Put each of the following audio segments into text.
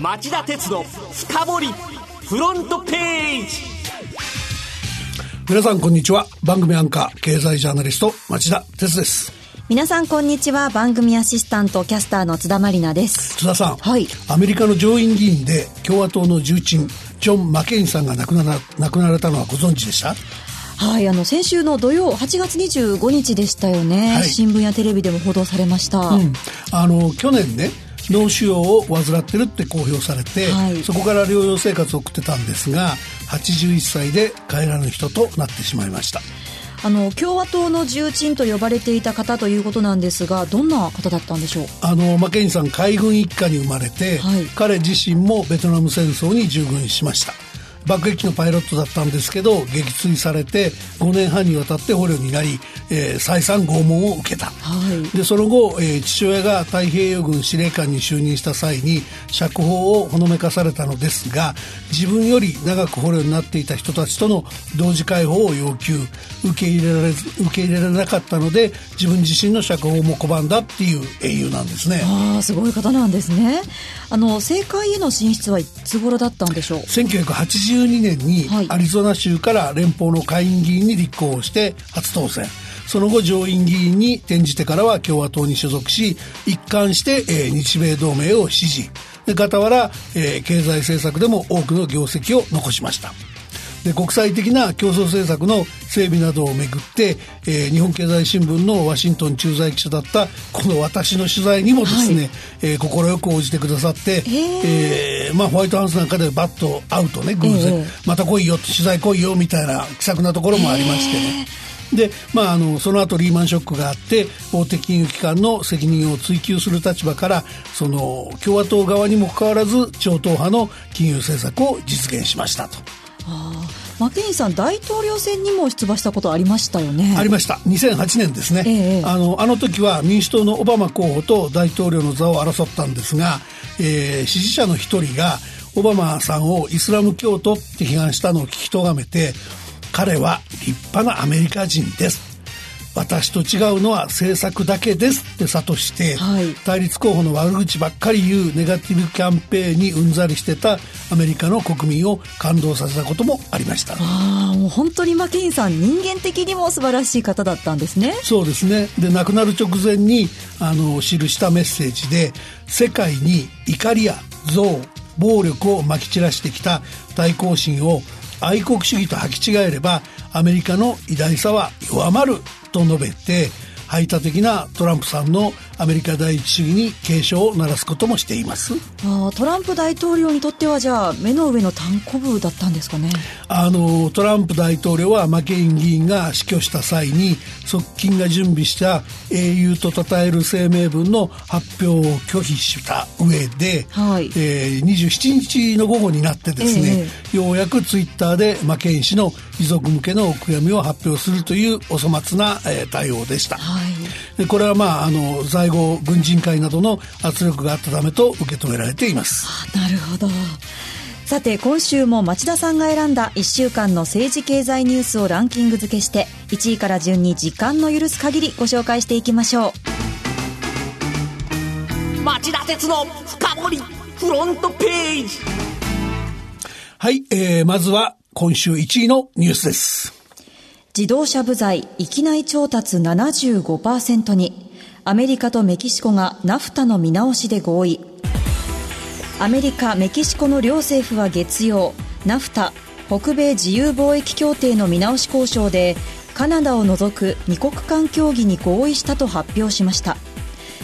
町田鉄の深掘りフロントページ。皆さんこんにちは。番組アンカー経済ジャーナリスト町田鉄です。皆さんこんにちは。番組アシスタントキャスターの津田まりなです。津田さん、はい。アメリカの上院議員で共和党の重鎮ジョン・マケインさんが亡くなら亡くなられたのはご存知でした？はいあの先週の土曜8月25日でしたよね、はい。新聞やテレビでも報道されました、うん、あの去年ね脳腫瘍を患ってるって公表されて、はい。そこから療養生活を送ってたんですが81歳で帰らぬ人となってしまいました。あの共和党の重鎮と呼ばれていた方ということなんですがどんな方だったんでしょう？あのマケインさん海軍一家に生まれて、はい。彼自身もベトナム戦争に従軍しました爆撃機のパイロットだったんですけど撃墜されて5年半にわたって捕虜になり、えー再三拷問を受けた、はい。でその後、えー父親が太平洋軍司令官に就任した際に釈放をほのめかされたのですが自分より長く捕虜になっていた人たちとの同時解放を要求。受け入れられず受け入れられなかったので自分自身の釈放も拒んだっていう英雄なんですね。ああすごい方なんですね。あの政界への進出はいつ頃だったんでしょう？1982年にはい。アリゾナ州から連邦の下院議員に立候補して初当選。その後上院議員に転じてからは共和党に所属し一貫して、えー日米同盟を支持。で傍ら、えー経済政策でも多くの業績を残しましたで国際的な競争政策の整備などをめぐって、えー日本経済新聞のワシントン駐在記者だったこの私の取材にもですね、えー快く応じてくださって、えーまあ、ホワイトハウスなんかでバッと会うとね偶然、ええまた来いよ取材来いよみたいな気さくなところもありましてね。で、まあ、あの、その後リーマンショックがあって、大手金融機関の責任を追及する立場から、その、共和党側にもかかわらず、超党派の金融政策を実現しましたと。マケインさん大統領選にも出馬したことありましたよねありました。2008年ですね。ええあの、あの時は民主党のオバマ候補と大統領の座を争ったんですが、えー支持者の一人が、オバマさんをイスラム教徒って批判したのを聞きとがめて、彼は立派なアメリカ人です。私と違うのは政策だけですって諭して、はい。対立候補の悪口ばっかり言うネガティブキャンペーンにうんざりしてたアメリカの国民を感動させたこともありました。ああもう本当にマケインさん人間的にも素晴らしい方だったんですね。そうですね。で亡くなる直前にあの記したメッセージで世界に怒りや憎悪暴力をまき散らしてきた対抗心を愛国主義と履き違えればアメリカの偉大さは弱まると述べて排他的なトランプさんのアメリカ第一主義に警鐘を鳴らすこともしています。あートランプ大統領にとってはじゃあ目の上の単行部だったんですかね？あのトランプ大統領はマケイン議員が死去した際に側近が準備した英雄と称える声明文の発表を拒否した上で、はい。えー27日の午後になってですね、ようやくツイッターでマケイン氏の遺族向けのお悔やみを発表するというお粗末な、えー対応でした。はいでこれはまああの在郷軍人会などの圧力があったためと受け止められています。あなるほどさて今週も町田さんが選んだ1週間の政治経済ニュースをランキング付けして1位から順に時間の許す限りご紹介していきましょう町田鉄の深掘りフロントページはい、えー、まずは今週1位のニュースです。自動車部材域内調達75%に。アメリカとメキシコがナフタの見直しで合意。アメリカメキシコの両政府は月曜ナフタ北米自由貿易協定の見直し交渉でカナダを除く二国間協議に合意したと発表しました。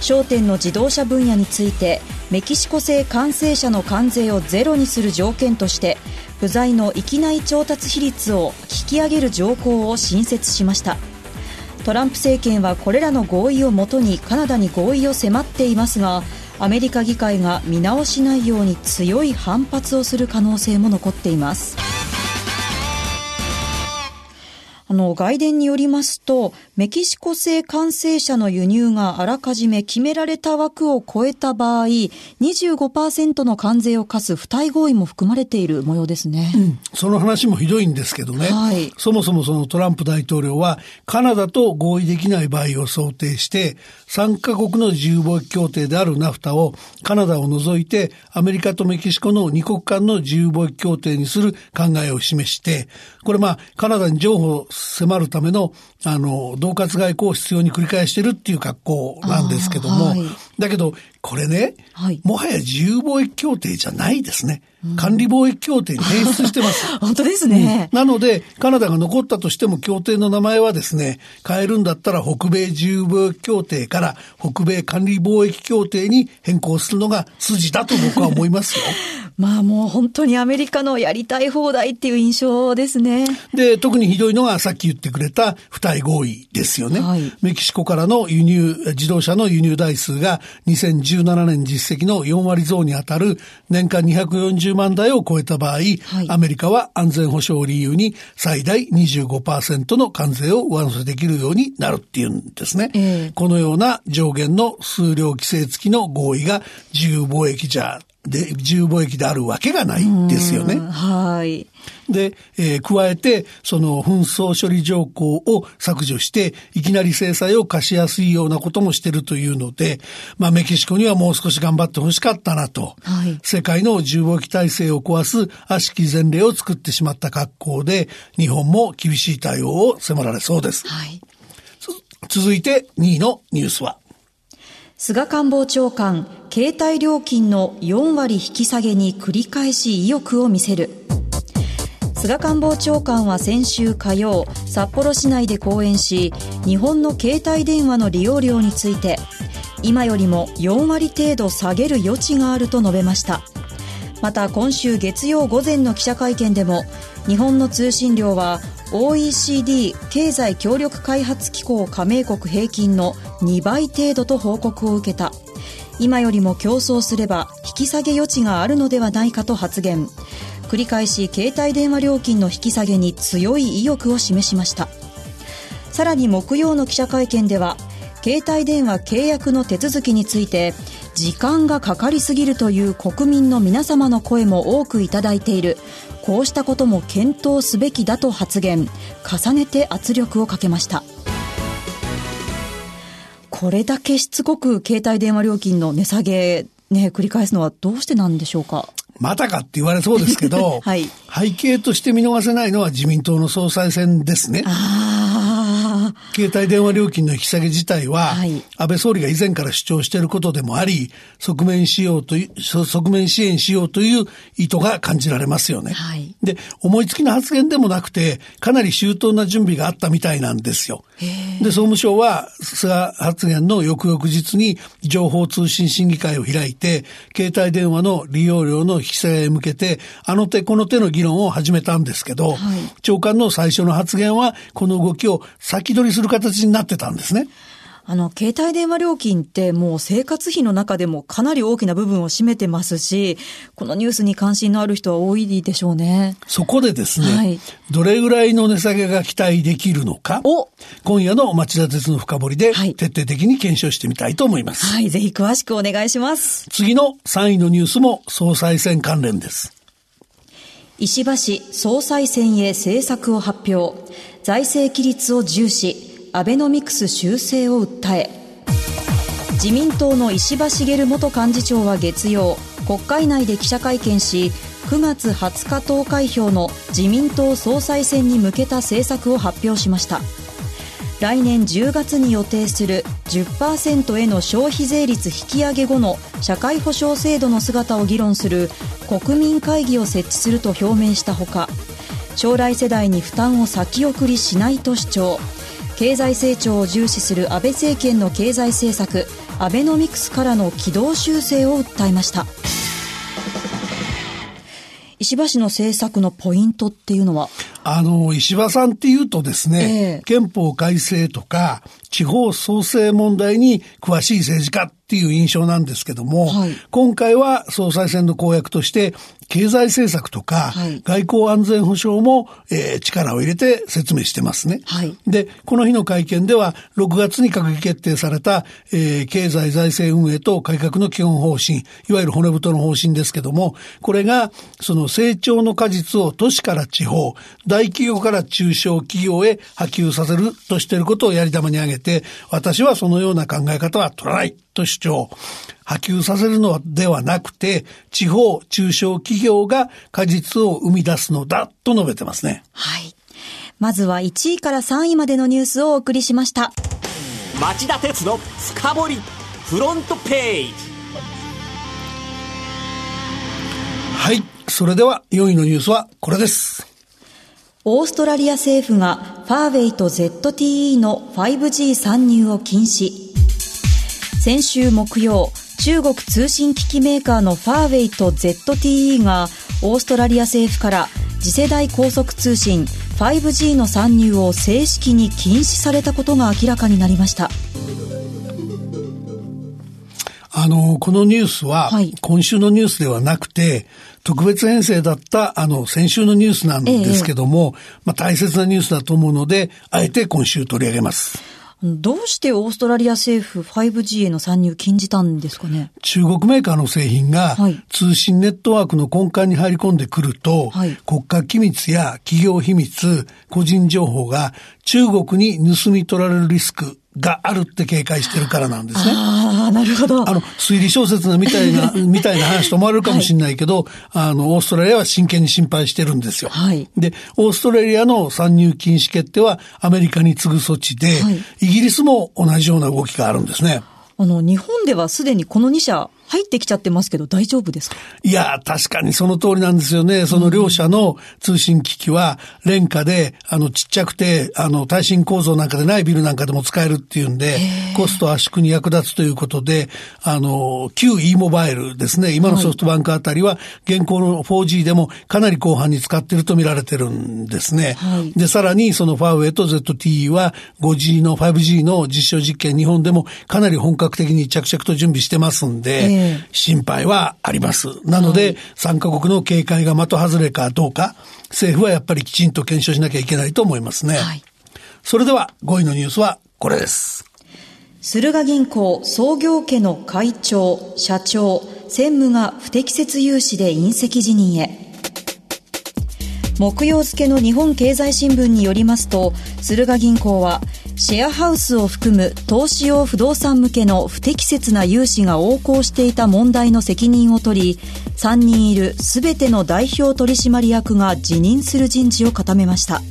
焦点の自動車分野についてメキシコ製完成車の関税をゼロにする条件として部材の域内調達比率を引き上げる条項を新設しました。トランプ政権はこれらの合意をもとにカナダに合意を迫っていますがアメリカ議会が見直しないように強い反発をする可能性も残っています。あの外伝によりますとメキシコ製完成車の輸入があらかじめ決められた枠を超えた場合、25%の関税を課す付帯合意も含まれている模様ですね。うん、その話もひどいんですけどね、はい、そもそもそのトランプ大統領はカナダと合意できない場合を想定して、3カ国の自由貿易協定であるナフタをカナダを除いてアメリカとメキシコの2国間の自由貿易協定にする考えを示して、これまあカナダに譲歩を迫るためのあの、恫喝外交を必要に繰り返してるっていう格好なんですけども、はい、だけど、これね、はい、もはや自由貿易協定じゃないですね。管理貿易協定に変質してます。本当ですね、うん、なので、カナダが残ったとしても協定の名前はですね、変えるんだったら北米自由貿易協定から北米管理貿易協定に変更するのが筋だと僕は思いますよ。まあもう本当にアメリカのやりたい放題っていう印象ですね。で、特にひどいのがさっき言ってくれた付帯合意ですよね。はい、メキシコからの輸入、自動車の輸入台数が2017年実績の4割増に当たる年間240万台を超えた場合、はい、アメリカは安全保障を理由に最大25%の関税を上乗せできるようになるっていうんですね。えー、このような上限の数量規制付きの合意が自由貿易じゃで、自由貿易であるわけがないですよね。はい。で、えー、加えて、その紛争処理条項を削除して、いきなり制裁を課しやすいようなこともしてるというので、まあメキシコにはもう少し頑張ってほしかったなと、はい、世界の自由貿易体制を壊す悪しき前例を作ってしまった格好で、日本も厳しい対応を迫られそうです。はい、続いて2位のニュースは菅官房長官、携帯料金の4割引き下げに繰り返し意欲を見せる。菅官房長官は先週火曜、札幌市内で講演し、日本の携帯電話の利用料について、今よりも4割程度下げる余地があると述べました。また今週月曜午前の記者会見でも、日本の通信料は OECD 経済協力開発機構加盟国平均の2倍程度と報告を受けた今よりも競争すれば引き下げ余地があるのではないかと発言。繰り返し携帯電話料金の引き下げに強い意欲を示しました。さらに木曜の記者会見では携帯電話契約の手続きについて時間がかかりすぎるという国民の皆様の声も多くいただいている。こうしたことも検討すべきだと発言。重ねて圧力をかけました。これだけしつこく携帯電話料金の値下げね、繰り返すのはどうしてなんでしょうか？またかって言われそうですけど、はい、背景として見逃せないのは自民党の総裁選ですね。携帯電話料金の引き下げ自体は、はい、安倍総理が以前から主張していることでもあり、側面しようという、側面支援しようという意図が感じられますよね。はい、で、思いつきの発言でもなくて、かなり周到な準備があったみたいなんですよ。で、総務省は、菅発言の翌々日に情報通信審議会を開いて、携帯電話の利用料の引き下げへ向けて、あの手この手の議論を始めたんですけど、はい、長官の最初の発言は、この動きを先取りする形になってたんですね。あの、携帯電話料金ってもう生活費の中でもかなり大きな部分を占めてますし、このニュースに関心のある人は多いでしょうね。そこでですね、はい、どれぐらいの値下げが期待できるのか、今夜の町田鉄の深掘りで徹底的に検証してみたいと思います。はい、ぜひ詳しくお願いします。次の3位のニュースも総裁選関連です。石破氏総裁選へ政策を発表。財政規律を重視。アベノミクス修正を訴え自民党の石破茂元幹事長は月曜国会内で記者会見し9月20日投開票の自民党総裁選に向けた政策を発表しました。来年10月に予定する10%への消費税率引き上げ後の社会保障制度の姿を議論する国民会議を設置すると表明したほか将来世代に負担を先送りしないと主張。経済成長を重視する安倍政権の経済政策アベノミクスからの軌道修正を訴えました。石破氏の政策のポイントっていうのは？あの、石破さんっていうとですね、えー、憲法改正とか、地方創生問題に詳しい政治家っていう印象なんですけども、はい、今回は総裁選の公約として経済政策とか、外交安全保障も、えー、力を入れて説明してますね。はい、で、この日の会見では、6月に閣議決定された、えー、経済財政運営と改革の基本方針、いわゆる骨太の方針ですけども、これが、その成長の果実を都市から地方、大企業から中小企業へ波及させるとしていることをやり玉に挙げて、私はそのような考え方は取らないと主張。波及させるのではなくて、地方、中小企業が果実を生み出すのだと述べてますね。はい。まずは1位から3位までのニュースをお送りしました。町田鉄の深掘りフロントページ。はい。それでは4位のニュースはこれです。オーストラリア政府がファーウェイと ZTE の 5G 参入を禁止。先週木曜、中国通信機器メーカーのファーウェイと ZTE がオーストラリア政府から次世代高速通信 5G の参入を正式に禁止されたことが明らかになりましたあの、このニュースは、今週のニュースではなくて、特別編成だった、あの、先週のニュースなんですけども、ええ、まあ大切なニュースだと思うので、あえて今週取り上げます。どうしてオーストラリア政府 5G への参入禁じたんですかね？中国メーカーの製品が通信ネットワークの根幹に入り込んでくると、はい、国家機密や企業秘密、個人情報が中国に盗み取られるリスクがあるって警戒してるからなんですね。ああ、なるほど。あの、推理小説のみたいな、みたいな話と思われるかもしれないけど、はい、あの、オーストラリアは真剣に心配してるんですよ。はい。で、オーストラリアの参入禁止決定はアメリカに次ぐ措置で、はい、イギリスも同じような動きがあるんですね。あの、日本ではすでにこの2社入ってきちゃってますけど大丈夫ですか？いや、確かにその通りなんですよね。その両社の通信機器は、廉価で、あの、ちっちゃくて、あの、耐震構造なんかでないビルなんかでも使えるっていうんで、コスト圧縮に役立つということで、あの、旧 e モバイルですね。今のソフトバンクあたりは、現行の 4G でもかなり後半に使っていると見られてるんですね。はい、で、さらにそのファーウェイと ZTE は 5G の 5G の実証実験、日本でもかなり本格的に着々と準備してますんで、心配はあります。なので、3カ国の警戒が的外れかどうか、政府はやっぱりきちんと検証しなきゃいけないと思いますね。はい、それでは、5位のニュースはこれです。駿河銀行創業家の会長、社長、専務が不適切融資で隕石辞任へ。木曜付の日本経済新聞によりますと、駿河銀行はシェアハウスを含む投資用不動産向けの不適切な融資が横行していた問題の責任を取り3人いる全ての代表取締役が辞任する人事を固めました。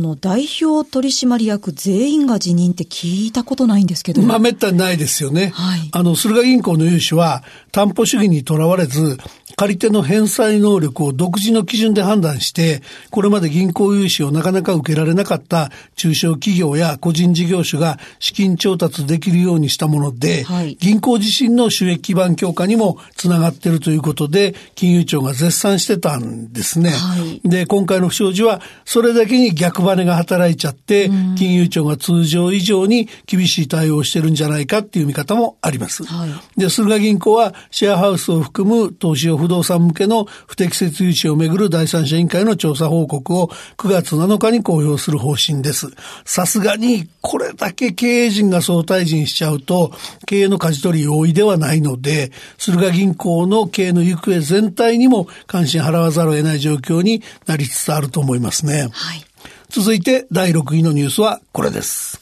あの、代表取締役全員が辞任って聞いたことないんですけど。まあ、めったにないですよね。はい。あの、駿河銀行の融資は、担保主義にとらわれず、借り手の返済能力を独自の基準で判断して、これまで銀行融資をなかなか受けられなかった中小企業や個人事業主が資金調達できるようにしたもので、はい、銀行自身の収益基盤強化にもつながっているということで、金融庁が絶賛してたんですね。はい、で、今回の不祥事は、それだけに逆バネが働いちゃって、金融庁が通常以上に厳しい対応をしてるんじゃないかっていう見方もあります。はい、で、駿河銀行はシェアハウスを含む投資用不動産向けの不適切融資をめぐる第三者委員会の調査報告を9月7日に公表する方針です。さすがにこれだけ経営陣が総退陣しちゃうと経営の舵取り容易ではないので、駿河銀行の経営の行方全体にも関心払わざるを得ない状況になりつつあると思いますね。はい、続いて第6位のニュースはこれです。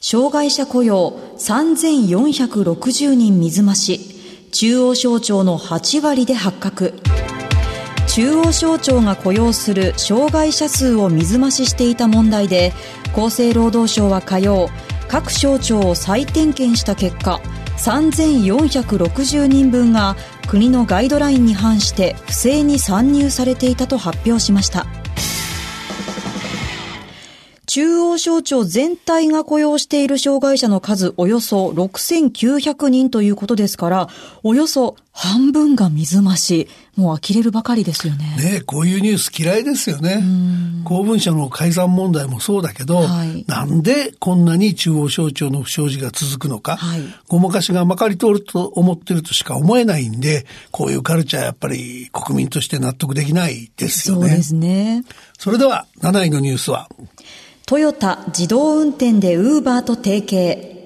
障害者雇用3460人水増し。中央省庁の8割で発覚中央省庁が雇用する障害者数を水増ししていた問題で厚生労働省は火曜各省庁を再点検した結果3460人分が国のガイドラインに反して不正に参入されていたと発表しました中央省庁全体が雇用している障害者の数およそ6900人ということですから、およそ半分が水増し。もう呆れるばかりですよね。ねこういうニュース嫌いですよね。公文書の改ざん問題もそうだけど、はい、なんでこんなに中央省庁の不祥事が続くのか、はい、ごまかしがまかり通ると思ってるとしか思えないんで、こういうカルチャーやっぱり国民として納得できないですよね。そうですね。それでは7位のニュースは、トヨタ自動運転でウーバーと提携。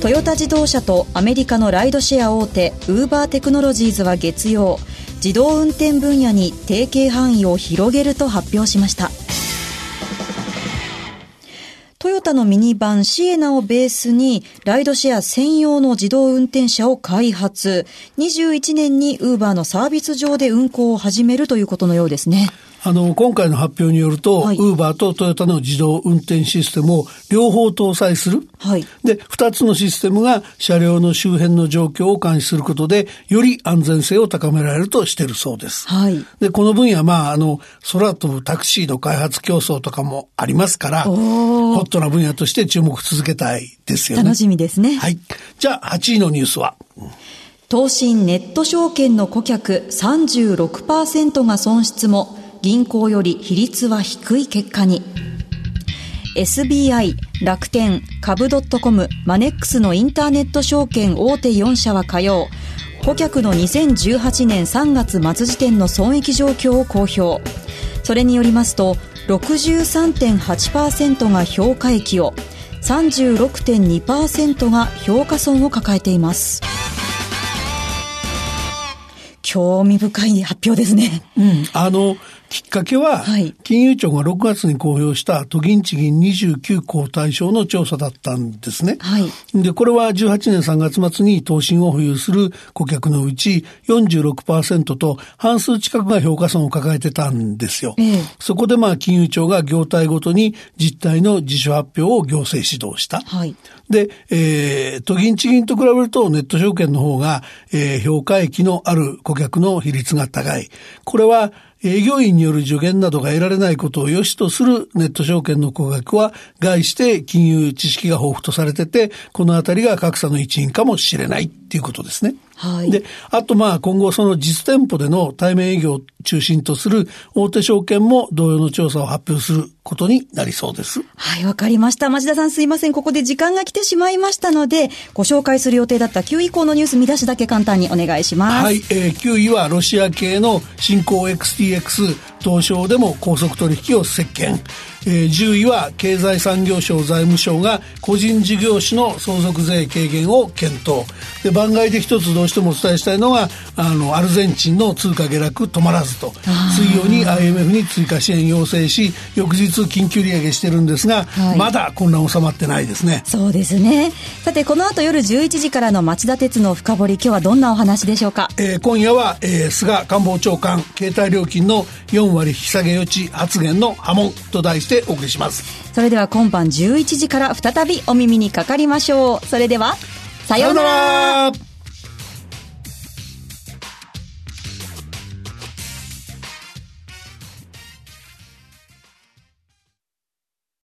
トヨタ自動車とアメリカのライドシェア大手ウーバーテクノロジーズは月曜自動運転分野に提携範囲を広げると発表しました。トヨタのミニバンシエナをベースにライドシェア専用の自動運転車を開発。21年にウーバーのサービス上で運行を始めるということのようですね。あの、今回の発表によると、ウーバーとトヨタの自動運転システムを両方搭載する。はい。で、二つのシステムが車両の周辺の状況を監視することで、より安全性を高められるとしているそうです。はい。で、この分野、まあ、あの、空飛ぶタクシーの開発競争とかもありますから、ホットな分野として注目続けたいですよね。楽しみですね。はい。じゃあ、8位のニュースは？東進ネット証券の顧客36%が損失も銀行より比率は低い結果に SBI、楽天、株 .com、マネックスのインターネット証券大手4社は火曜、顧客の2018年3月末時点の損益状況を公表。それによりますと、63.8%が評価益を、36.2%が評価損を抱えています。興味深い発表ですね。うん。あの、きっかけは、金融庁が6月に公表した都銀地銀29校対象の調査だったんですね。はい、で、これは18年3月末に投信を保有する顧客のうち46%と半数近くが評価損を抱えてたんですよ。ええ、そこでまあ金融庁が業態ごとに実態の自主発表を行政指導した。はい、で、えー、都銀地銀と比べるとネット証券の方が、えー、評価益のある顧客の比率が高い。これは営業員による助言などが得られないことを良しとするネット証券の顧客は、概して金融知識が豊富とされてて、このあたりが格差の一因かもしれないっていうことですね。はい。で、あとまあ今後その実店舗での対面営業を中心とする大手証券も同様の調査を発表することになりそうです。はい、わかりました。町田さんすいません。ここで時間が来てしまいましたので、ご紹介する予定だった9位以降のニュース見出しだけ簡単にお願いします。はい、えー、9位はロシア系の新興 XTX 東証でも高速取引を席巻。えー、10位は経済産業省財務省が個人事業主の相続税軽減を検討。で番外で一つどうしてもお伝えしたいのがあのアルゼンチンの通貨下落止まらずと。水曜に IMF に追加支援要請し翌日緊急利上げしてるんですが、はい、まだ混乱収まってないですね。そうですね。さてこの後夜11時からの町田鉄の深掘り今日はどんなお話でしょうか、えー、今夜は、えー、菅官房長官携帯料金の4割引き下げ余地発言の波紋と題してお送りします。それでは今晩11時から再びお耳にかかりましょう。それではさようなら